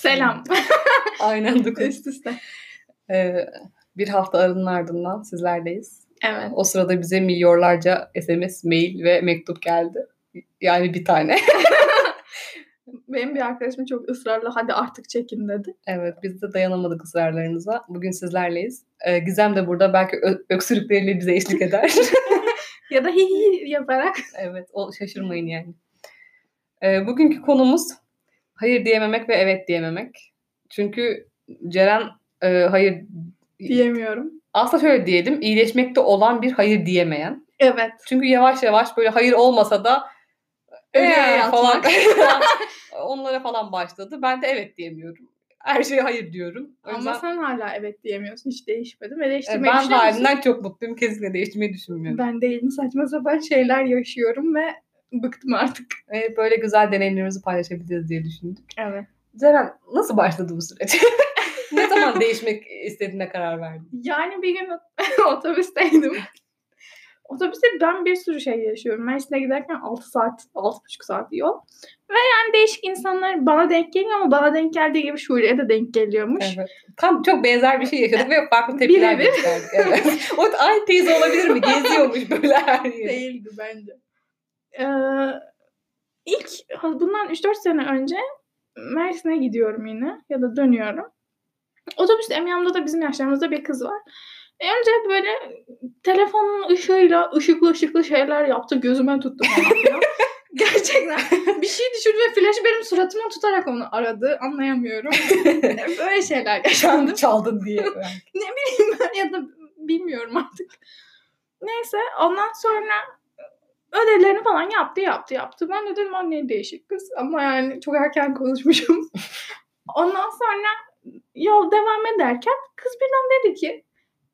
Selam. Aynen dokuz. Üst üste. Ee, bir hafta aranın ardından sizlerleyiz. Evet. O sırada bize milyonlarca SMS, mail ve mektup geldi. Yani bir tane. Benim bir arkadaşım çok ısrarla hadi artık çekin dedi. evet biz de dayanamadık ısrarlarınıza. Bugün sizlerleyiz. Ee, Gizem de burada belki ö- öksürükleriyle bize eşlik eder. Ya da hi hi yaparak. evet o şaşırmayın yani. Ee, bugünkü konumuz hayır diyememek ve evet diyememek. Çünkü Ceren e, hayır Diyemiyorum. aslında şöyle diyelim iyileşmekte olan bir hayır diyemeyen. Evet. Çünkü yavaş yavaş böyle hayır olmasa da "Ee" falan onlara falan başladı. Ben de evet diyemiyorum. Her şeye hayır diyorum. O Ama yüzden sen hala evet diyemiyorsun. Hiç değişmedim. Ve e, değiştirmeyi ben halimden çok mutluyum. Kesinlikle değiştirmeyi düşünmüyorum. Ben değilim. Saçma sapan şeyler yaşıyorum ve bıktım artık. E, böyle güzel deneyimlerimizi paylaşabiliriz diye düşündük. Evet. Ceren nasıl başladı bu süreç? ne zaman değişmek istediğine karar verdin? Yani bir gün otobüsteydim. Otobüste ben bir sürü şey yaşıyorum. Mersin'e giderken 6 saat, 6,5 saat yol. Ve yani değişik insanlar bana denk geliyor ama bana denk geldiği gibi Şule'ye de denk geliyormuş. Evet. Tam çok benzer bir şey yaşadık ve farklı tepkiler gösterdik. Evet. o aynı teyze olabilir mi? Geziyormuş böyle her yeri. Değildi bence. Ee, ilk bundan 3-4 sene önce Mersin'e gidiyorum yine ya da dönüyorum. Otobüste Emyam'da da bizim yaşlarımızda bir kız var. E önce böyle telefonun ışığıyla ışıklı ışıklı şeyler yaptı. Gözüme tuttu falan. Gerçekten bir şey düşürdü ve flaşı benim suratıma tutarak onu aradı. Anlayamıyorum. Böyle şeyler yaşandı. Çaldın diye. ne bileyim ben ya da bilmiyorum artık. Neyse ondan sonra ödevlerini falan yaptı yaptı yaptı. Ben de dedim anne değişik kız ama yani çok erken konuşmuşum. ondan sonra yol devam ederken kız birden dedi ki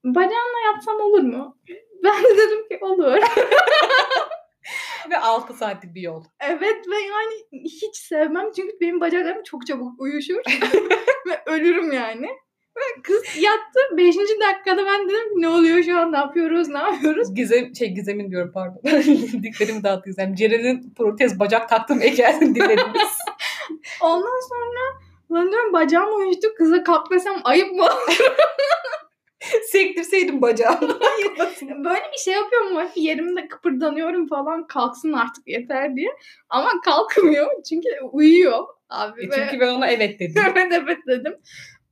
bacağınla yatsam olur mu? Ben de dedim ki olur. ve 6 saatlik bir yol. evet ve yani hiç sevmem çünkü benim bacaklarım çok çabuk uyuşur ve ölürüm yani. Kız yattı. Beşinci dakikada ben dedim ki ne oluyor şu an ne yapıyoruz ne yapıyoruz? Gizem, şey Gizem'in diyorum pardon. Dikkatimi dağıttı Gizem. Ceren'in protez bacak taktım hikayesini dinlediniz. Ondan sonra ben diyorum bacağım uyuştu kıza kalkmasam ayıp mı? Sektirseydim bacağımı. Böyle bir şey yapıyorum hep yerimde kıpırdanıyorum falan kalksın artık yeter diye. Ama kalkmıyor çünkü uyuyor abi. E çünkü ben ona evet dedim. evet evet dedim.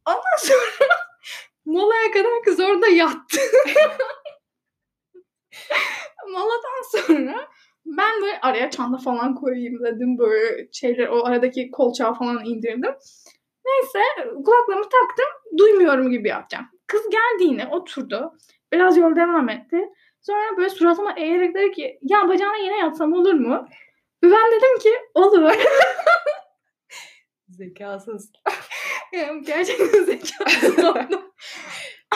Ondan sonra molaya kadar kız orada yattı. Moladan sonra ben böyle araya çanta falan koyayım dedim. Böyle şeyler o aradaki kolçağı falan indirdim. Neyse kulaklığımı taktım. Duymuyorum gibi yapacağım. Kız geldi yine oturdu. Biraz yol devam etti. Sonra böyle suratıma eğerek dedi ki ya bacağına yine yatsam olur mu? Ben dedim ki olur. Zekasız. Yani gerçekten zekasız oldum.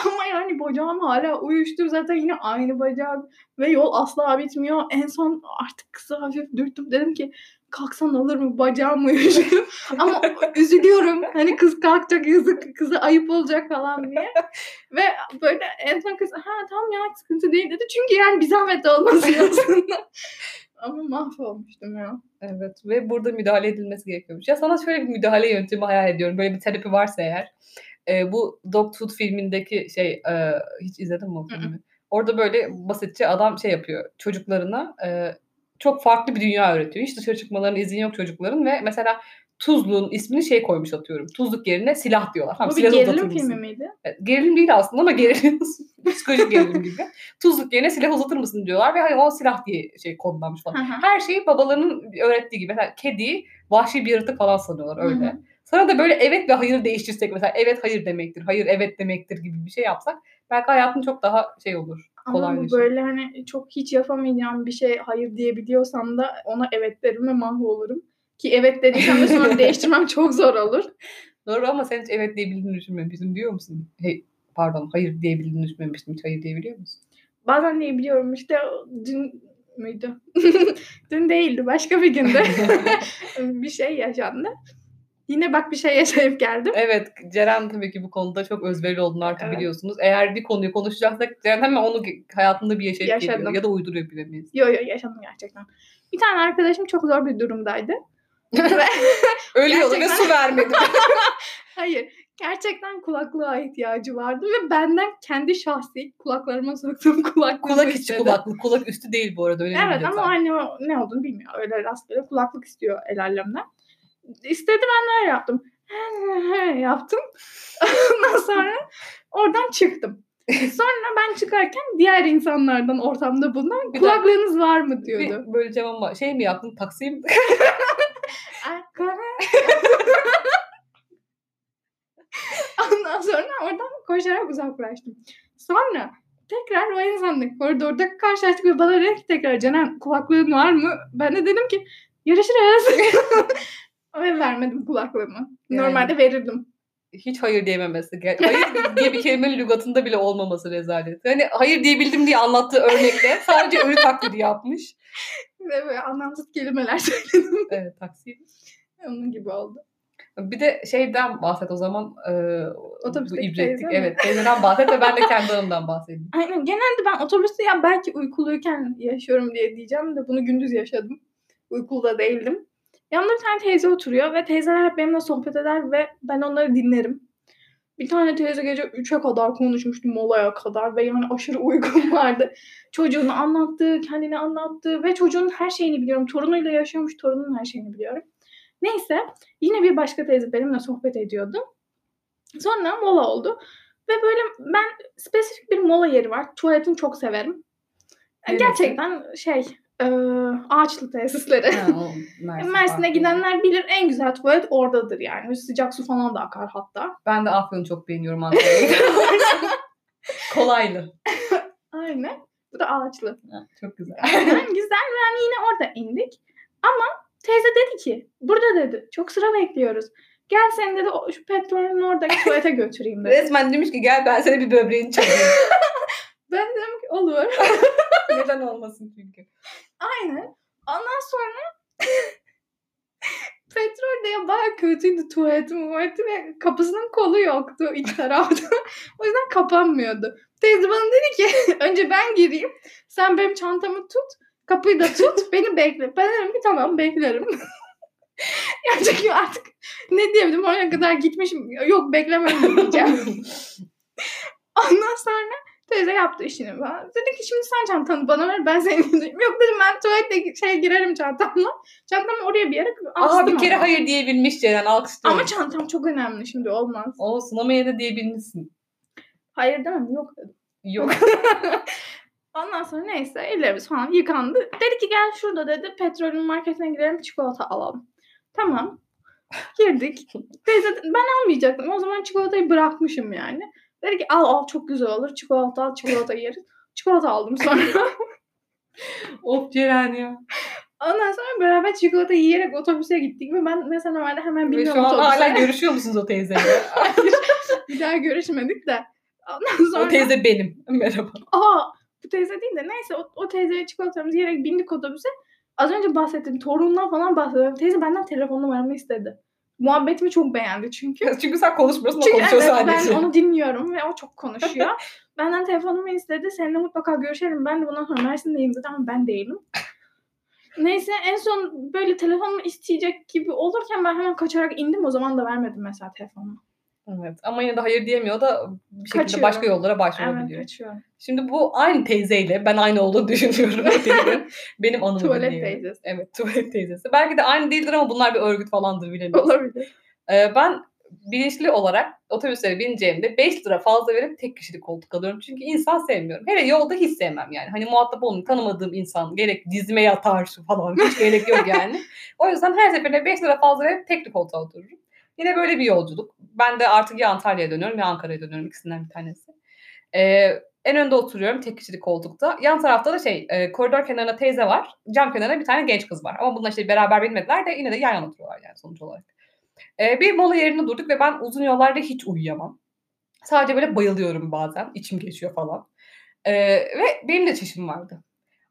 Ama yani bacağım hala uyuştu. Zaten yine aynı bacak. Ve yol asla bitmiyor. En son artık kızı hafif dürttüm. Dedim ki kalksan olur mu? Bacağım uyuştu. Ama üzülüyorum. Hani kız kalkacak yazık. Kıza ayıp olacak falan diye. Ve böyle en son kız ha tamam ya sıkıntı değil dedi. Çünkü yani bir zahmet de olmasın aslında. Ama mahvolmuştum ya. Evet ve burada müdahale edilmesi gerekiyormuş. Ya sana şöyle bir müdahale yöntemi hayal ediyorum. Böyle bir terapi varsa eğer. E, bu Dogtooth filmindeki şey e, hiç izledin mi o filmi? Orada böyle basitçe adam şey yapıyor. Çocuklarına e, çok farklı bir dünya öğretiyor. Hiç dışarı çıkmalarına izin yok çocukların ve mesela Tuzlu'nun ismini şey koymuş atıyorum. Tuzluk yerine silah diyorlar. Tamam, Bu bir gerilim filmi miydi? Evet, Gerilim değil aslında ama gerilim psikolojik gerilim gibi. Tuzluk yerine silah uzatır mısın diyorlar ve hani o silah diye şey kodlanmış falan. Hı hı. Her şeyi babalarının öğrettiği gibi. Mesela kediyi vahşi bir yaratık falan sanıyorlar öyle. Hı hı. Sana da böyle evet ve hayır değiştirsek mesela evet hayır demektir, hayır evet demektir gibi bir şey yapsak belki hayatın çok daha şey olur. Ama bu böyle hani çok hiç yapamayacağım bir şey hayır diyebiliyorsam da ona evet derim ve mahvolurum. Ki evet dediysem de sonra değiştirmem çok zor olur. Doğru ama sen hiç evet diyebildiğini düşünmemiştin diyor musun? Hey, pardon hayır diyebildiğini düşünmemiştim. Hiç hayır diyebiliyor musun? Bazen diyebiliyorum işte dün müydü? dün değildi başka bir günde bir şey yaşandı. Yine bak bir şey yaşayıp geldim. Evet Ceren tabii ki bu konuda çok özverili olduğunu artık Evet. biliyorsunuz. Eğer bir konuyu konuşacaksak Ceren hemen onu hayatında bir yaşayıp geliyor. Yaşadım. Ya da uyduruyor bilemeyiz. Yo yo yaşadım gerçekten. Bir tane arkadaşım çok zor bir durumdaydı. Ölüyordu ve Gerçekten- su vermedi. Hayır. Gerçekten kulaklığa ihtiyacı vardı ve benden kendi şahsi kulaklarıma soktuğum kulaklığı kulak içi istedi. kulaklık. Kulak üstü değil bu arada öyle Evet ama anne ne olduğunu bilmiyor. Öyle rastgele kulaklık istiyor el alemden. İstedi ben öyle yaptım. yaptım. Ondan sonra oradan çıktım. Sonra ben çıkarken diğer insanlardan ortamda bulunan kulaklığınız var mı diyordu. Bir böyle cevap var. Şey mi yaptın? Taksi mi? Ondan sonra oradan koşarak uzaklaştım. Sonra tekrar o insanla koridorda karşılaştık ve bana dedi tekrar Canan kulaklığın var mı? Ben de dedim ki görüşürüz. ve vermedim kulaklığımı. Yani. Normalde verirdim. Hiç hayır diyememesi. Hayır diye bir kelimenin lügatında bile olmaması rezalet. Hani hayır diyebildim diye anlattığı örnekte sadece ölü taklidi yapmış. Ve böyle anlamsız kelimeler söyledim. Evet taksi. Onun gibi oldu. Bir de şeyden bahset o zaman. E, Otobüsteki bu? Evet teyzeden bahset ve ben de kendi anımdan bahsedeyim. Aynen. Genelde ben otobüste ya belki uykuluyken yaşıyorum diye diyeceğim de bunu gündüz yaşadım. Uykuluda değildim. Yanımda bir tane teyze oturuyor ve teyzeler hep benimle sohbet eder ve ben onları dinlerim. Bir tane teyze gece 3'e kadar konuşmuştu molaya kadar ve yani aşırı uykum vardı. Çocuğunu anlattı, kendini anlattı ve çocuğun her şeyini biliyorum. Torunuyla yaşıyormuş, torunun her şeyini biliyorum. Neyse yine bir başka teyze benimle sohbet ediyordu. Sonra mola oldu. Ve böyle ben spesifik bir mola yeri var. Tuvaletini çok severim. Neresi? Gerçekten şey e, ağaçlı tesisleri. Ha, o Mersin Mersin'e gidenler bilir en güzel tuvalet oradadır yani. Sıcak su falan da akar hatta. Ben de Afyon'u çok beğeniyorum Antalya'yı. Kolaylı. Aynen. Bu da ağaçlı. Ha, çok güzel. Aynen güzel yani yine orada indik. Ama teyze dedi ki burada dedi çok sıra bekliyoruz. Gel seni dedi şu petrolün oradaki tuvalete götüreyim dedi. Resmen demiş ki gel ben sana bir böbreğini çalayım. Ben dedim ki olur. Neden olmasın çünkü. Aynen. Ondan sonra petrol de ya baya kötüydü tuvaleti muvaleti ve kapısının kolu yoktu iç tarafta. o yüzden kapanmıyordu. Teyze bana dedi ki önce ben gireyim. Sen benim çantamı tut. Kapıyı da tut. beni bekle. Ben dedim ki tamam beklerim. ya çünkü artık ne diyebilirim oraya kadar gitmişim. Yok beklemem diyeceğim. Ondan sonra teyze yaptı işini falan. Dedi ki şimdi sen çantanı bana ver ben seni gideyim. Yok dedim ben tuvalete şey girerim çantamla. Çantamı oraya bir yere Aha bir kere ama. hayır diyebilmiş Ceren alkışlıyorum. Ama çantam çok önemli şimdi olmaz. Olsun ama yine de diyebilmişsin. Hayır demem yok dedim. Yok. Ondan sonra neyse ellerimiz falan yıkandı. Dedi ki gel şurada dedi petrolün marketine gidelim çikolata alalım. Tamam. Girdik. Teyze ben almayacaktım. O zaman çikolatayı bırakmışım yani. Dedi ki al al çok güzel olur. Çikolata al çikolata yeriz. Çikolata aldım sonra. of Ceren ya. Ondan sonra beraber çikolata yiyerek otobüse gittik ve ben mesela normalde hemen bilmiyorum şu an otobüse. hala görüşüyor musunuz o teyzeyle? Hayır. bir daha görüşmedik de. Ondan sonra o teyze benim. Merhaba. aa bu teyze değil de neyse o, o teyzeye çikolatamızı yiyerek bindik otobüse. Az önce bahsettiğim torunundan falan bahsediyorum. Teyze benden telefon numaramı istedi. Muhabbetimi çok beğendi çünkü. Çünkü sen konuşmuyorsun o Çünkü konuşuyor evet, sadece. ben onu dinliyorum ve o çok konuşuyor. Benden telefonumu istedi. Seninle mutlaka görüşelim. Ben de bundan sonra Mersin'deyim zaten ama ben değilim. Neyse en son böyle telefonumu isteyecek gibi olurken ben hemen kaçarak indim. O zaman da vermedim mesela telefonumu. Evet ama yine de hayır diyemiyor da bir şekilde Kaçıyor. başka yollara Evet başvurabiliyor. kaçıyorum. Şimdi bu aynı teyzeyle ben aynı olduğunu düşünüyorum. Benim anımı Tuvalet dinliyor. teyzesi. Evet tuvalet teyzesi. Belki de aynı değildir ama bunlar bir örgüt falandır bilemiyorum. Olabilir. Ee, ben bilinçli olarak otobüslere bineceğimde 5 lira fazla verip tek kişilik koltuk alıyorum. Çünkü insan sevmiyorum. Hele yolda hiç sevmem yani. Hani muhatap olmayayım tanımadığım insan gerek dizime yatar falan hiç gerek yok yani. O yüzden her seferinde 5 lira fazla verip tekli koltuğa otururum. Yine böyle bir yolculuk. Ben de artık ya Antalya'ya dönüyorum ya Ankara'ya dönüyorum ikisinden bir tanesi. Ee, en önde oturuyorum tek kişilik koltukta. Yan tarafta da şey e, koridor kenarında teyze var. Cam kenarında bir tane genç kız var. Ama bunlar işte beraber binmediler de yine de yan yana oturuyorlar yani sonuç olarak. Ee, bir mola yerinde durduk ve ben uzun yollarda hiç uyuyamam. Sadece böyle bayılıyorum bazen. içim geçiyor falan. Ee, ve benim de çişim vardı.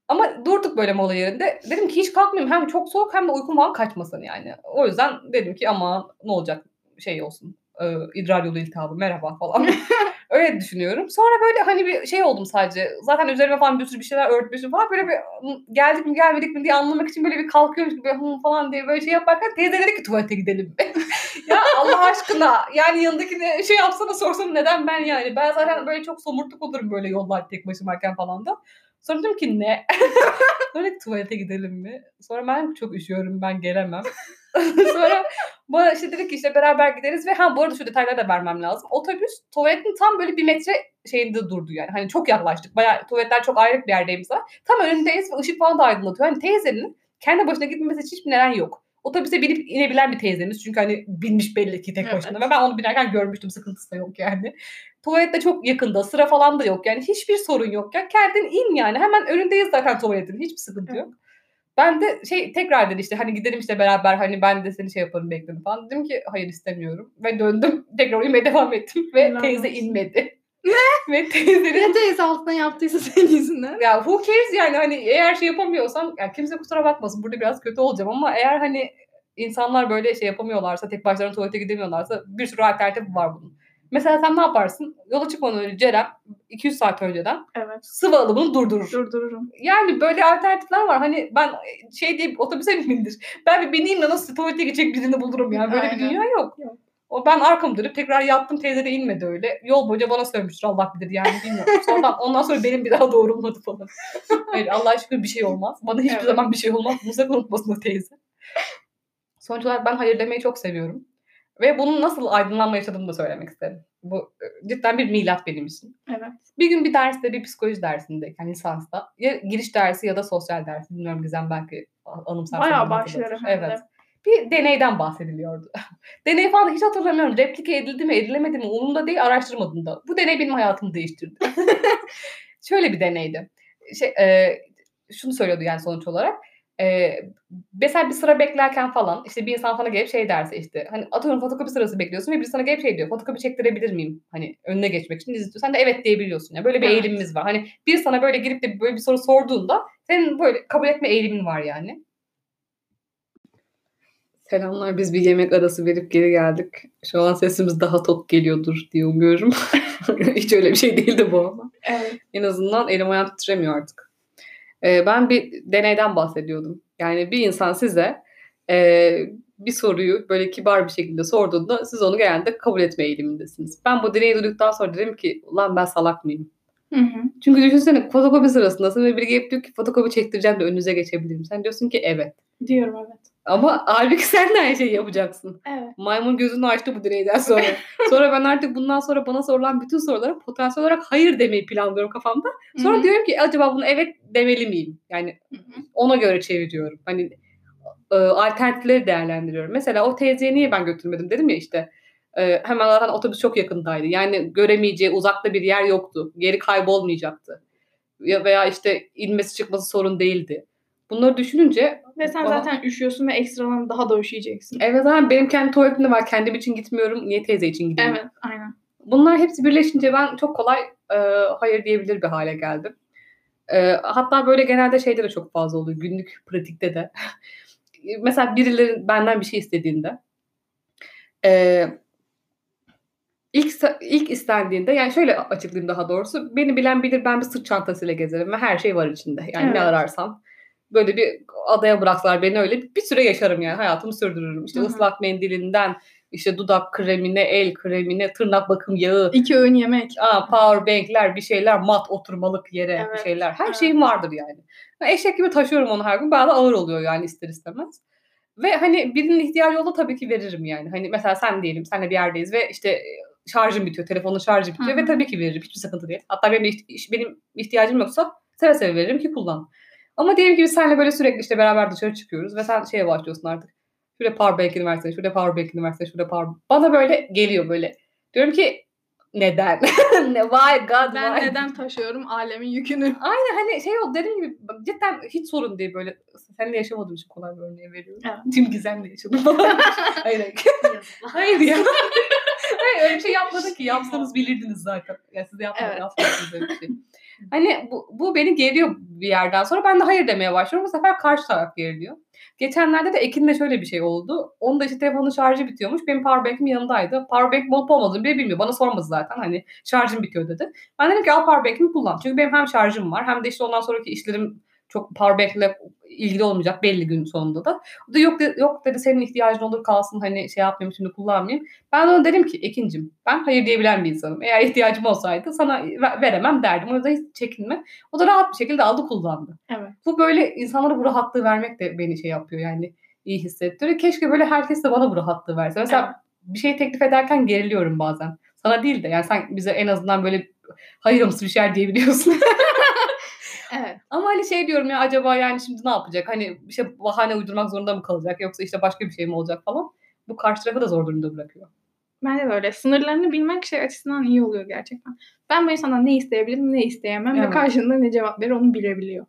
Ama durduk böyle mola yerinde. Dedim ki hiç kalkmayayım. Hem çok soğuk hem de uykum falan kaçmasın yani. O yüzden dedim ki ama ne olacak şey olsun. E, idrar yolu iltihabı merhaba falan. Öyle düşünüyorum. Sonra böyle hani bir şey oldum sadece. Zaten üzerime falan bir sürü bir şeyler örtmüşüm falan. Böyle bir geldik mi gelmedik mi diye anlamak için böyle bir kalkıyormuş gibi hı falan diye böyle şey yaparken teyze dedi ki tuvalete gidelim. ya Allah aşkına yani yanındaki de şey yapsana sorsana neden ben yani. Ben zaten böyle çok somurtuk olurum böyle yollar tek başımayken falan da. Sonra dedim ki ne? Sonra tuvalete gidelim mi? Sonra ben çok üşüyorum ben gelemem. Sonra bana işte dedik ki işte beraber gideriz ve ha bu arada şu detayları da vermem lazım. Otobüs tuvaletin tam böyle bir metre şeyinde durdu yani. Hani çok yaklaştık. Bayağı tuvaletler çok ayrı bir yerdeyimiz var. Tam önündeyiz ve ışık falan da aydınlatıyor. Hani teyzenin kendi başına gitmemesi için hiçbir neden yok. Otobüse binip inebilen bir teyzemiz. Çünkü hani binmiş belli ki tek evet. başına. Ve ben onu binerken görmüştüm. Sıkıntısı da yok yani. Tuvalet de çok yakında. Sıra falan da yok yani. Hiçbir sorun yok. Ya kendin in yani. Hemen önündeyiz zaten tuvaletin. Hiçbir sıkıntı yok. Ben de şey tekrar dedi işte hani gidelim işte beraber hani ben de seni şey yaparım bekledim falan. Dedim ki hayır istemiyorum. Ve döndüm tekrar uyumaya devam ettim. Ve Allah teyze olsun. inmedi. Ne? Ve teyzenin... Ne teyze altına yaptıysa senin yüzünden. Ya who cares yani hani eğer şey yapamıyorsam yani kimse kusura bakmasın burada biraz kötü olacağım ama eğer hani insanlar böyle şey yapamıyorlarsa tek başlarına tuvalete gidemiyorlarsa bir sürü alternatif var bunun. Mesela sen ne yaparsın? Yola çıkmadan önce Ceren 200 saat önceden evet. sıvı alımını durdurur. Durdururum. Yani böyle alternatifler var. Hani ben şey deyip otobüse mi bindir? Ben bir bineyim de nasıl tuvalete gidecek birini bulurum yani. Böyle Aynen. bir dünya yok. yok. O ben arkamı dönüp tekrar yattım teyze de inmedi öyle. Yol boyunca bana sövmüştür Allah bilir yani bilmiyorum. Sonradan ondan sonra benim bir daha doğrulmadı falan. Hayır Allah şükür bir şey olmaz. Bana hiçbir evet. zaman bir şey olmaz. Sakın unutmasın o teyze. Sonuç olarak ben hayır demeyi çok seviyorum. Ve bunun nasıl aydınlanma yaşadığımı da söylemek isterim. Bu e, cidden bir milat benim için. Evet. Bir gün bir derste, bir psikoloji dersinde, yani lisansta ya giriş dersi ya da sosyal dersi. Bilmiyorum Gizem belki anımsar. Bayağı başları. Evet. Bir deneyden bahsediliyordu. Deney falan hiç hatırlamıyorum. Replike edildi mi, edilemedi mi umurumda değil, araştırmadım da. Bu deney benim hayatımı değiştirdi. Şöyle bir deneydi. Şey, e, şunu söylüyordu yani sonuç olarak ee, mesela bir sıra beklerken falan işte bir insan sana gelip şey derse işte hani atıyorum fotokopi sırası bekliyorsun ve bir sana gelip şey diyor fotokopi çektirebilir miyim hani önüne geçmek için sen de evet diyebiliyorsun ya böyle bir evet. eğilimimiz var hani bir sana böyle girip de böyle bir soru sorduğunda senin böyle kabul etme eğilimin var yani. Selamlar biz bir yemek arası verip geri geldik. Şu an sesimiz daha tok geliyordur diye umuyorum. Hiç öyle bir şey değildi bu ama. Evet. En azından elim ayağım titremiyor artık. E, ben bir deneyden bahsediyordum. Yani bir insan size e, bir soruyu böyle kibar bir şekilde sorduğunda siz onu genelde kabul etme eğilimindesiniz. Ben bu deneyi duyduktan sonra dedim ki ulan ben salak mıyım? Hı hı. Çünkü düşünsene fotokopi sırasındasın ve biri gelip diyor ki fotokopi çektireceğim de önünüze geçebilirim. Sen diyorsun ki evet. Diyorum evet. Ama halbuki sen de aynı şeyi yapacaksın. Evet. Maymun gözünü açtı bu deneyden sonra. sonra ben artık bundan sonra bana sorulan bütün sorulara potansiyel olarak hayır demeyi planlıyorum kafamda. Sonra Hı-hı. diyorum ki acaba bunu evet demeli miyim? Yani Hı-hı. ona göre çeviriyorum. Hani e, alternatifleri değerlendiriyorum. Mesela o teyzeye niye ben götürmedim dedim ya işte. E, hemen zaten otobüs çok yakındaydı. Yani göremeyeceği uzakta bir yer yoktu. Geri kaybolmayacaktı. Ya veya işte inmesi çıkması sorun değildi. Bunları düşününce ve sen bana... zaten üşüyorsun ve ekstradan daha da üşüyeceksin. Evet zaten benim kendi tuvaletim de var. Kendim için gitmiyorum. Niye teyze için gideyim? Evet aynen. Bunlar hepsi birleşince ben çok kolay e, hayır diyebilir bir hale geldim. E, hatta böyle genelde şeyde de çok fazla oluyor. Günlük pratikte de. Mesela birileri benden bir şey istediğinde e, ilk ilk istendiğinde yani şöyle açıklayayım daha doğrusu beni bilen bilir ben bir sırt çantasıyla gezerim ve her şey var içinde. Yani evet. ne ararsam böyle bir adaya bıraksalar beni öyle bir süre yaşarım yani hayatımı sürdürürüm. İşte Hı-hı. ıslak mendilinden işte dudak kremine, el kremine, tırnak bakım yağı. iki öğün yemek. Aa, power bankler, bir şeyler, mat oturmalık yere evet. bir şeyler. Her evet. şeyim vardır yani. Eşek gibi taşıyorum onu her gün. Bayağı ağır oluyor yani ister istemez. Ve hani birinin ihtiyacı olsa tabii ki veririm yani. Hani mesela sen diyelim, senle bir yerdeyiz ve işte şarjım bitiyor, telefonun şarjı bitiyor Hı-hı. ve tabii ki veririm. Hiçbir sıkıntı değil. Hatta benim, benim ihtiyacım yoksa seve seve veririm ki kullan. Ama diyelim ki biz seninle böyle sürekli işte beraber dışarı çıkıyoruz ve sen şeye başlıyorsun artık. Şurada power bank'ini versene, şurada power bank'ini versene, şurada power... Bana böyle geliyor böyle. Diyorum ki neden? ne why God Ben why? neden taşıyorum alemin yükünü? Aynen hani şey oldu dediğim gibi cidden hiç sorun değil böyle. Seninle yaşamadığım için kolay bir örneği veriyorum. Evet. Tüm gizemle yaşadım falan. hayır. hayır ya. hayır öyle bir şey yapmadı ki. Yapsanız bilirdiniz zaten. Ya siz yapmadınız. Evet. yapmadınız öyle bir şey. Hani bu, bu beni geriyor bir yerden sonra. Ben de hayır demeye başlıyorum. Bu sefer karşı taraf geriliyor. Geçenlerde de Ekin'de şöyle bir şey oldu. Onun da işte telefonun şarjı bitiyormuş. Benim powerbank'im yanındaydı. Powerbank olup olmadığını bile bilmiyor. Bana sormadı zaten. Hani şarjım bitiyor dedi. Ben dedim ki al powerbank'imi kullan. Çünkü benim hem şarjım var hem de işte ondan sonraki işlerim çok powerbank'le ilgili olmayacak belli gün sonunda da. O da yok, yok dedi senin ihtiyacın olur kalsın hani şey yapmayayım şimdi kullanmayayım. Ben ona dedim ki Ekincim ben hayır diyebilen bir insanım. Eğer ihtiyacım olsaydı sana ve- veremem derdim. O yüzden hiç çekinme. O da rahat bir şekilde aldı kullandı. Evet. Bu böyle insanlara bu rahatlığı vermek de beni şey yapıyor yani iyi hissettiriyor. Keşke böyle herkes de bana bu rahatlığı verse. Mesela Evet. bir şey teklif ederken geriliyorum bazen. Sana değil de yani sen bize en azından böyle hayırımsı bir şeyler diyebiliyorsun. Evet. Ama hani şey diyorum ya acaba yani şimdi ne yapacak? Hani bir şey bahane uydurmak zorunda mı kalacak? Yoksa işte başka bir şey mi olacak falan. Bu karşı tarafı da zor durumda bırakıyor. Bence de öyle. Sınırlarını bilmek şey açısından iyi oluyor gerçekten. Ben bu insandan ne isteyebilirim, ne isteyemem ve Evet. karşında ne cevap verir onu bilebiliyor.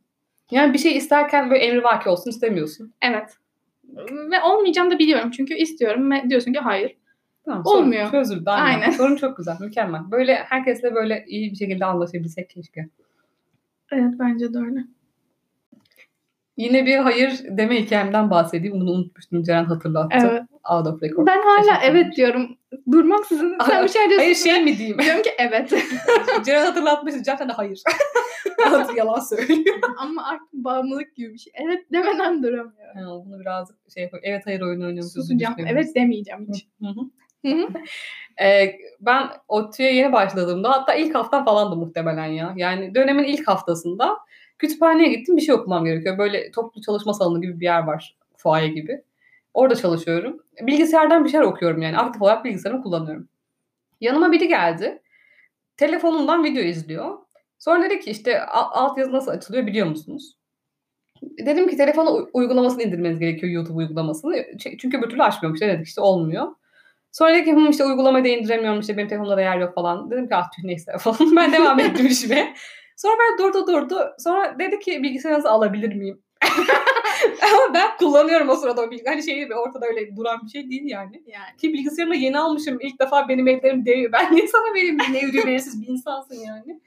Yani bir şey isterken böyle emrivaki olsun istemiyorsun. Evet. Ve olmayacağını da biliyorum çünkü istiyorum ve diyorsun ki hayır. Tamam, Olmuyor. Sorun çözüldü. Aynen. Aynen. Sorun çok güzel. Mükemmel. Böyle herkesle böyle iyi bir şekilde anlaşabilsek keşke. Evet bence de öyle. Yine bir hayır deme hikayemden bahsedeyim. Bunu unutmuştum. Ceren hatırlattı. Evet. Out of record. Ben hala evet diyorum. Durmaksızın sen bir şey diyorsun. Hayır şey mi diyeyim? Diyorum ki evet. Ceren hatırlatmıştı. Ceren de hayır. Yalan söylüyor. Ama artık bağımlılık gibi bir şey. Evet demeden duramıyorum. Ha, bunu biraz şey yapayım. Evet hayır oyunu oynuyoruz. Susacağım. Evet demeyeceğim hiç. Hı hı. Ee, ben ODTÜ'ye yeni başladığımda hatta ilk haftam falandı muhtemelen ya. Yani dönemin ilk haftasında kütüphaneye gittim bir şey okumam gerekiyor. Böyle toplu çalışma salonu gibi bir yer var. Fuaye gibi. Orada çalışıyorum. Bilgisayardan bir şeyler okuyorum yani. Aktif olarak bilgisayarımı kullanıyorum. Yanıma biri geldi. Telefonundan video izliyor. Sonra dedi ki işte a- altyazı nasıl açılıyor biliyor musunuz? Dedim ki telefona uygulamasını indirmeniz gerekiyor YouTube uygulamasını. Çünkü öbür türlü açmıyormuş. Dedik işte olmuyor. Sonra dedi ki "Hı, işte uygulamayı da indiremiyorum işte benim telefonumda da yer yok falan. Dedim ki ah tüh neyse falan. Ben devam ettim işime. Sonra ben durdu durdu. Sonra dedi ki bilgisayarınızı alabilir miyim? Ama ben kullanıyorum o sırada o bilgisayar. Hani şey ortada öyle duran bir şey değil yani. Yani. Ki bilgisayarımı yeni almışım. İlk defa benim ellerim değiyor. Ben niye sana vereyim? Ne belirsiz bir insansın yani.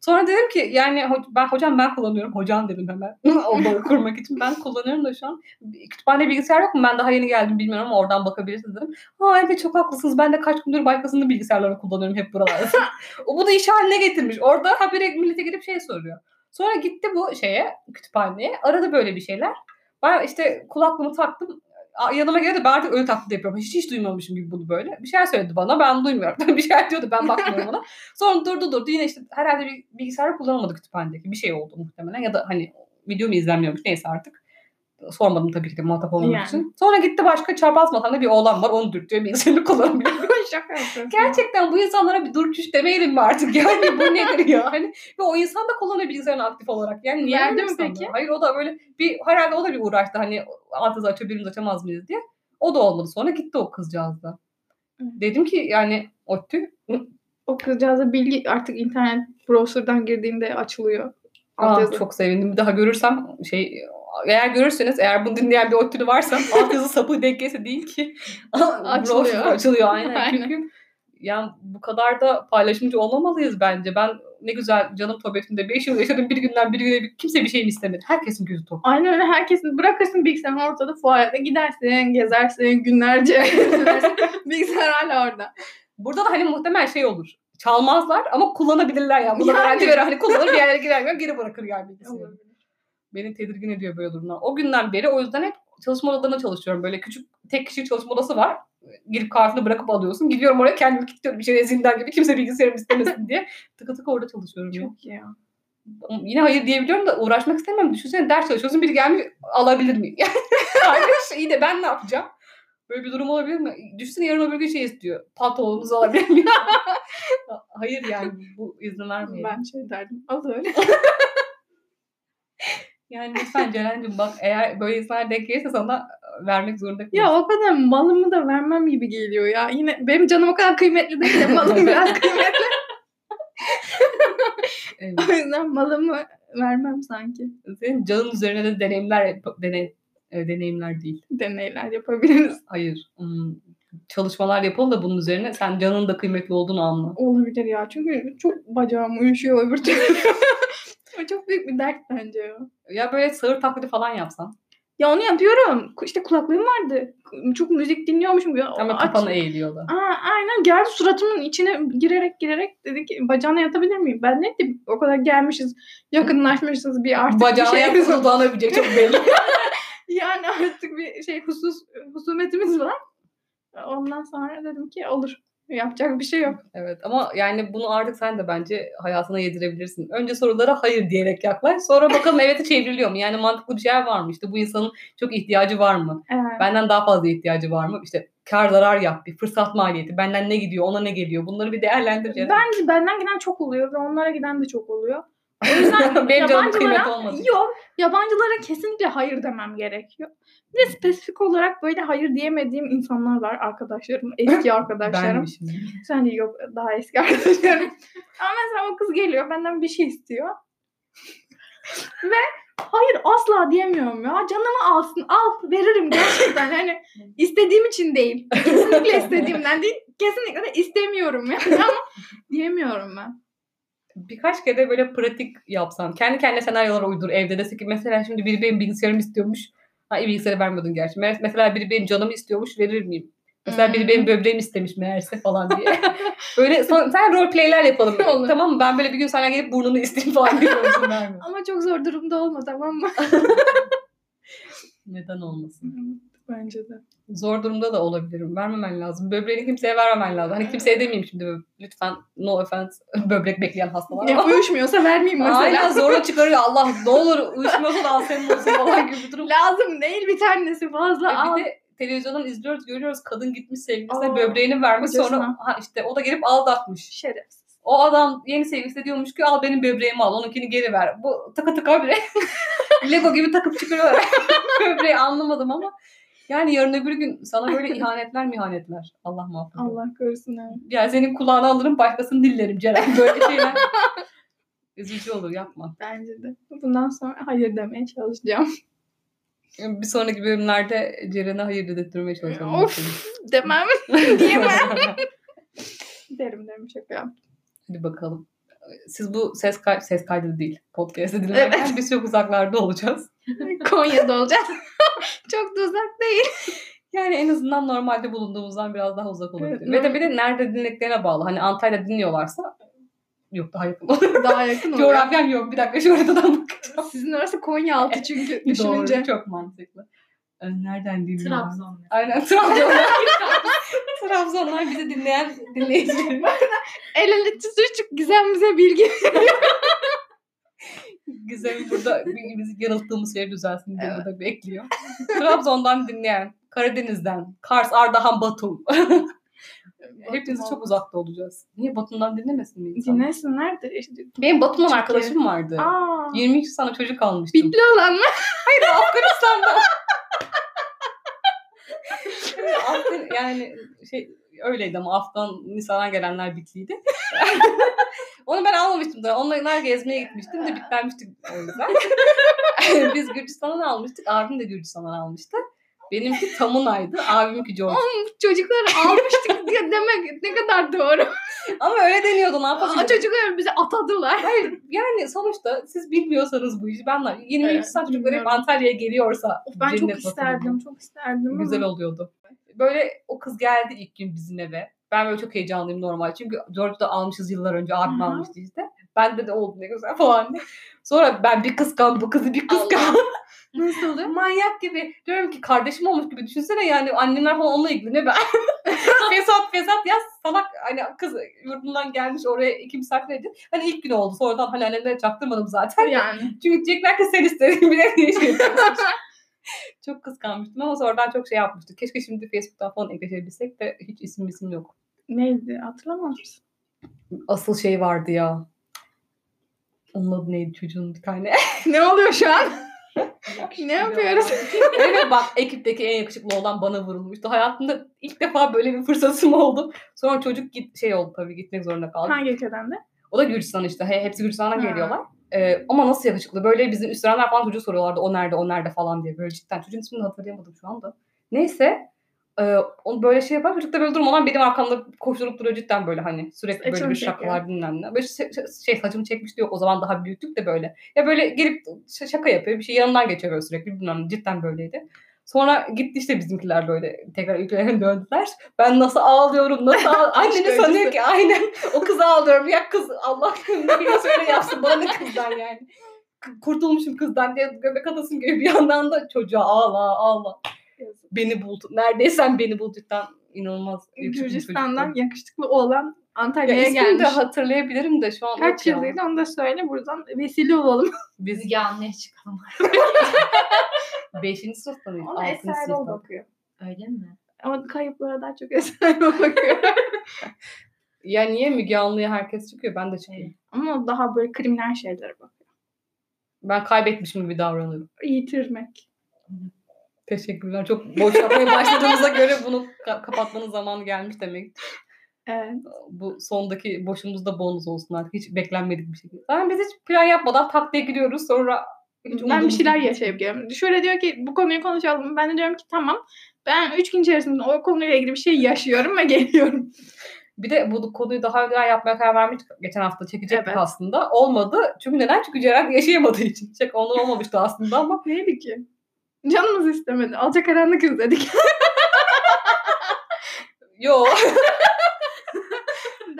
Sonra dedim ki yani ben hocam ben kullanıyorum. Hocam dedim hemen. o bağı kurmak için. Ben kullanıyorum da şu an. Kütüphane bilgisayar yok mu? Ben daha yeni geldim bilmiyorum ama oradan bakabilirsiniz dedim. Ha evet çok haklısınız. Ben de kaç gündür başkasının bilgisayarlarını kullanıyorum hep buralarda. o bunu iş haline getirmiş. Orada habire millete gidip şey soruyor. Sonra gitti bu şeye kütüphaneye. Aradı böyle bir şeyler. Ben işte kulaklığımı taktım. Yanıma geldi ben artık ölü taklidi yapıyorum. Hiç hiç duymamışım gibi bunu böyle. Bir şeyler söyledi bana ben duymuyorum. bir şeyler diyordu ben bakmıyorum ona. Sonra durdu durdu yine işte herhalde bir bilgisayarı kullanamadı kütüphanedeki. Bir şey oldu muhtemelen ya da hani video mu izlenmiyormuş neyse artık. Sormadım tabii ki de muhatap olmamak Yani. için. Sonra gitti başka çarpaz matanda bir oğlan var onu dürtüyor bilgisayarını kullanamıyor. Şaka yapıyorsun. Gerçekten bu insanlara bir dur çüş demeyelim mi artık? Yani bu nedir ya? Hani, ve o insan da kullanıyor bilgisayarını aktif olarak. Yani niye Verdi mi peki? Hayır o da böyle bir herhalde o da bir uğraştı. Hani altınızı açabilir miyiz açamaz mıyız diye. O da olmadı. Sonra gitti o kızcağız da. Dedim ki yani ODTÜ O kızcağıza bilgi artık internet browser'dan girdiğinde açılıyor. Aa, çok sevindim. Bir daha görürsem şey eğer görürseniz eğer bunu dinleyen bir ODTÜ'lü varsa altyazı sapı denkesi değil ki Açılıyor. açılıyor aynen. Aynen. Çünkü yani bu kadar da paylaşımcı olmamalıyız bence. Ben ne güzel canım tobetinde 5 yıl yaşadım bir günden bir güne bir- kimse bir şeyimi istemedi. Herkesin gözü tok. Aynen öyle herkesin bırakırsın bilgisayarını ortada fuarda gidersin, gezersin günlerce. Bilgisayar hala orada. Burada da hani muhtemel şey olur. Çalmazlar ama kullanabilirler yani. Buna Yani. garanti verir. Hani kullanır bir yerlere girer geri bırakır yani bilgisayarı. Beni tedirgin ediyor böyle durumlar. O günden beri o yüzden hep çalışma odalarına çalışıyorum. Böyle küçük tek kişilik çalışma odası var. Girip kartını bırakıp alıyorsun. Gidiyorum oraya kendimi kilitliyorum bir şey zindan gibi. Kimse bilgisayarımı istemesin diye. Tıkı tıkı orada çalışıyorum. Çok iyi ya. Yine hayır diyebiliyorum da uğraşmak istemem. Düşünsene ders çalışıyorsun biri gelmiş alabilir miyim? Arkadaş iyi de ben ne yapacağım? Böyle bir durum olabilir mi? Düşünsene yarın öbür gün şey istiyor. Pantolonunuzu alabilir miyim? hayır yani bu izin vermeyelim. Ben şey derdim. Az öyle. Yani lütfen Ceren'cim bak eğer böyle insanlar denk gelirse sana vermek zorunda Ya kalırsın. o kadar malımı da vermem gibi geliyor ya. Yine benim canım o kadar kıymetli değil de malım biraz kıymetli. Evet. O yüzden malımı vermem sanki. Senin canın üzerine de deneyimler deney, e, deneyimler değil. Deneyler yapabiliriz. Hayır. Hmm, çalışmalar yapalım da bunun üzerine. Sen canın da kıymetli olduğunu anla. Olabilir ya. Çünkü çok bacağım uyuşuyor öbür türlü. O çok büyük bir dert bence ya. Ya böyle sağır taklidi falan yapsan. Ya onu yapıyorum. İşte kulaklığım vardı. Çok müzik dinliyormuşum. Ya, Ama kafanı eğiliyor da. Aa, aynen geldi suratımın içine girerek girerek dedi ki bacağına yatabilir miyim? Ben ne diyeyim o kadar gelmişiz yakınlaşmışız bir artık Bacağına bir şey yapsa dudağına çok belli. yani artık bir şey husus husumetimiz var. Ondan sonra dedim ki olur yapacak bir şey yok. evet ama yani bunu artık sen de bence hayatına yedirebilirsin. Önce sorulara hayır diyerek yaklaş. Sonra bakalım evet'e çevriliyor mu? Yani mantıklı bir şeyler var mı? İşte bu insanın çok ihtiyacı var mı? Evet. Benden daha fazla ihtiyacı var mı? İşte kar zarar yap bir fırsat maliyeti. Benden ne gidiyor ona ne geliyor? Bunları bir değerlendireceğiz. Bence benden giden çok oluyor ve onlara giden de çok oluyor. O yüzden Benim yabancılara yok. Yabancılara kesinlikle hayır demem gerekiyor. Bir de spesifik olarak böyle hayır diyemediğim insanlar var arkadaşlarım, eski arkadaşlarım. Benmişim. Sence yok daha eski arkadaşlarım. Ama mesela o kız geliyor benden bir şey istiyor. Ve hayır asla diyemiyorum ya. Canımı alsın al veririm gerçekten. Hani istediğim için değil. Kesinlikle istediğimden değil. Kesinlikle de istemiyorum yani ama diyemiyorum ben. Birkaç kere de böyle pratik yapsan. Kendi kendine senaryolar uydur evde. Desin ki mesela şimdi biri benim bilgisayarımı istiyormuş. Ha bilgisayarı vermiyordun gerçi. Me- Mesela biri benim canımı istiyormuş verir miyim? Mesela biri benim böbreğimi istemiş meğerse falan diye. böyle son, sen role play'ler yapalım. Olur. tamam mı? Ben böyle bir gün sana gelip burnunu isteyeyim falan verme. Ama çok zor durumda olma tamam mı? Neden olmasın? Bence de. Zor durumda da olabilirim. Vermemen lazım. Böbreğini kimseye vermemen lazım. Hani kimseye demeyeyim şimdi. Lütfen no offense böbrek bekleyen hastalar Ya uyuşmuyorsa vermeyeyim mesela. Aynen zorla çıkarıyor. Allah ne olur uyuşmuyorsa da al senin olsun falan gibi bir durum. Lazım değil bir tanesi fazla Ve al. bir de televizyondan izliyoruz görüyoruz kadın gitmiş sevgilisine Aa, böbreğini vermiş sonra ha işte o da gelip aldatmış. Şerefsiz. O adam yeni sevgilisi diyormuş ki al benim böbreğimi al onunkini geri ver. Bu tıka tıka bile Lego gibi takıp çıkıyor. Böbreği anlamadım ama yani yarın öbür gün sana böyle ihanetler mihanetler. Allah muhafaza. Allah korusun evet. Yani senin kulağını alırım başkasını dillerim Ceren. Böyle şeyler. Üzücü olur yapma. Bence de. Bundan sonra hayır demeye çalışacağım. Bir sonraki bölümlerde Ceren'e hayır dedirtmeye çalışalım. Of demem. Diyemem. derim derim şaka. Hadi bakalım. Siz bu ses kay ses kaydı değil. Podcast'ı dinlerken Evet. biz çok uzaklarda olacağız. Konya'da olacağız. Çok da uzak değil. Yani en azından normalde bulunduğumuzdan biraz daha uzak olabilir. Evet, Ve de bir de nerede dinlediklerine bağlı. Hani Antalya'da dinliyorlarsa yok daha yakın olur. Daha yakın oluyor. Coğrafyam yok. Bir dakika şu haritadan bakacağım. Sizin orası Konya altı çünkü Doğru. düşününce. Çok mantıklı. Ee, Nereden dinliyorlar? Trabzon. Aynen Trabzonlar. Trabzonlar bizi dinleyen dinleyicilerimiz. El ele tutuştuk Gizem bize bilgi. Gizem'i burada bizi yanılttığımız şey düzelsin diye Evet. burada bekliyor. Trabzon'dan dinleyen, Karadeniz'den, Kars, Ardahan, Batum. Hepimiz çok uzakta olacağız. Niye Batum'dan dinlemesin mi insan? Dinlesinler de işte. Benim Batum'dan arkadaşım vardı. Aa. 22 sana çocuk almıştım. Bitli olan mı? Hayır Afganistan'da. Afgan, yani şey öyleydi ama Afganistan'dan gelenler bitliydi. Onu ben almamıştım da. Onlar gezmeye gitmiştim de bitlenmiştik o yüzden. Biz Gürcistan'dan almıştık. Abim de Gürcistan'dan almıştı. Benimki Tamunay'dı. Abiminki George. Çocukları almıştık diye demek ne kadar doğru. Ama öyle deniyordu. Ne yapabilirim? çocuklar bizi atadılar. Hayır yani sonuçta siz bilmiyorsanız bu işi. Ben 22 Evet, saat hep. Antalya'ya geliyorsa Ben çok isterdim, çok isterdim. Güzel oluyordu. Böyle o kız geldi ilk gün bizim eve. Ben böyle çok heyecanlıyım normal. Çünkü George'da almışız yıllar önce. Abim almıştı işte. Ben de de oldu ne güzel falan diye. Sonra ben bir kıskan bu kızı bir kıskan. Nasıl oluyor? Manyak gibi. Diyorum ki kardeşim olmuş gibi düşünsene yani annemler falan onunla ilgileniyor ben. fesat fesat ya salak hani kız yurdundan gelmiş oraya iki misafir Hani ilk gün oldu. Sonradan hani annemlere çaktırmadım zaten. Yani. Çünkü diyecekler ki sen istedin bile diye şey. çok kıskanmıştım ama sonradan çok şey yapmıştık. Keşke şimdi Facebook'tan falan ekleşebilsek de hiç isim isim yok. Neydi? Hatırlamaz mısın? Asıl şey vardı ya. Onun adı neydi çocuğun bir tane? ne oluyor şu an? ne yapıyoruz? evet bak ekipteki en yakışıklı olan bana vurulmuştu. Hayatımda ilk defa böyle bir fırsatım oldu. Sonra çocuk git şey oldu tabii gitmek zorunda kaldı. Hangi ülkeden de? O da Gürcistan işte. He, hepsi Gürcistan'dan geliyorlar. Ee, ama nasıl yakışıklı. Böyle bizim üstlenenler falan çocuğu soruyorlardı. O nerede, o nerede falan diye. Böyle cidden. Çocuğun ismini hatırlayamadım şu anda. Neyse. Ee, onu böyle şey yapar. Çocuk da böyle durmadan benim arkamda koşturup duruyor cidden böyle hani sürekli böyle Saçımı bir şakalar bilmem ne. Böyle şey, şey saçımı çekmişti yok o zaman daha büyüktük de böyle. Ya böyle gelip şaka yapıyor bir şey yanından geçiyor böyle sürekli bilmem ne cidden böyleydi. Sonra gitti işte bizimkiler böyle tekrar ülkelerine döndüler. Ben nasıl ağlıyorum nasıl ağlıyorum. Anneni sanıyor ki aynen o kızı ağlıyorum. Ya kız Allah ne biliyorsa öyle yapsın bana ne kızdan yani. Kurtulmuşum kızdan diye göbek atasın gibi bir yandan da çocuğa ağla ağla. Beni buldu. Neredeysen beni buldu cidden inanılmaz. Gürcistan'dan yakışıklı oğlan Antalya'ya gelmiş. de hatırlayabilirim de şu an Kaç yıllıydı onu da söyle buradan vesile olalım. Biz yanlış çıkalım. 5. sınıfta mıyız? Ona 6. Eser Ol sınıfta. bakıyor. Öyle mi? Ama kayıplara daha çok Eser Ol bakıyor. Ya niye Müge Anlı'ya herkes çıkıyor? Ben de çıkıyorum. Ama daha böyle kriminal şeylere bakıyor. Ben kaybetmişim gibi davranıyorum. Yitirmek. Teşekkürler. Çok boş yapmaya başladığımıza göre bunu ka- kapatmanın zamanı gelmiş demek. Evet. Bu sondaki boşumuz da bonus olsun artık. Hiç beklenmedik bir şekilde. Zaten biz hiç plan yapmadan tak diye giriyoruz. Sonra hiç ben bir şeyler gibi- yaşayıp geliyorum. Şöyle diyor ki bu konuyu konuşalım. Ben de diyorum ki tamam. Ben üç gün içerisinde o konuyla ilgili bir şey yaşıyorum ve geliyorum. Bir de bu konuyu daha önce yapmaya karar vermiştik. Geçen hafta çekecektik Evet. aslında. Olmadı. Çünkü neden? Çünkü Ceren yaşayamadığı için. Çek onu olmamıştı aslında ama Neydi ki? Canımız istemedi. Alçakaranlık izledik. yo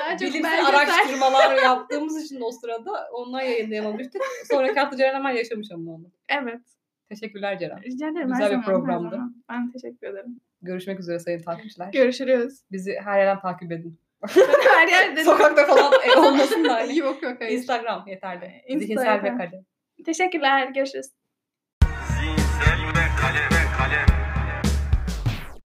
Daha çok bilimsel belgesel. araştırmalar yaptığımız için o sırada ondan yayınlayamamıştık. Sonraki hafta Ceren hemen yaşamış ama onu. Evet. Teşekkürler Ceren. Rica ederim. Güzel her bir zaman, her programdı. zaman. Ben teşekkür ederim. Görüşmek üzere sayın takipçiler. Görüşürüz. Bizi her yerden takip edin. her yerde. Sokakta falan e, olmasın da. hani. yok yok hayır. Instagram yeterli. Instagram. Zihinsel ve kale. Teşekkürler. Görüşürüz. Zihinsel kalem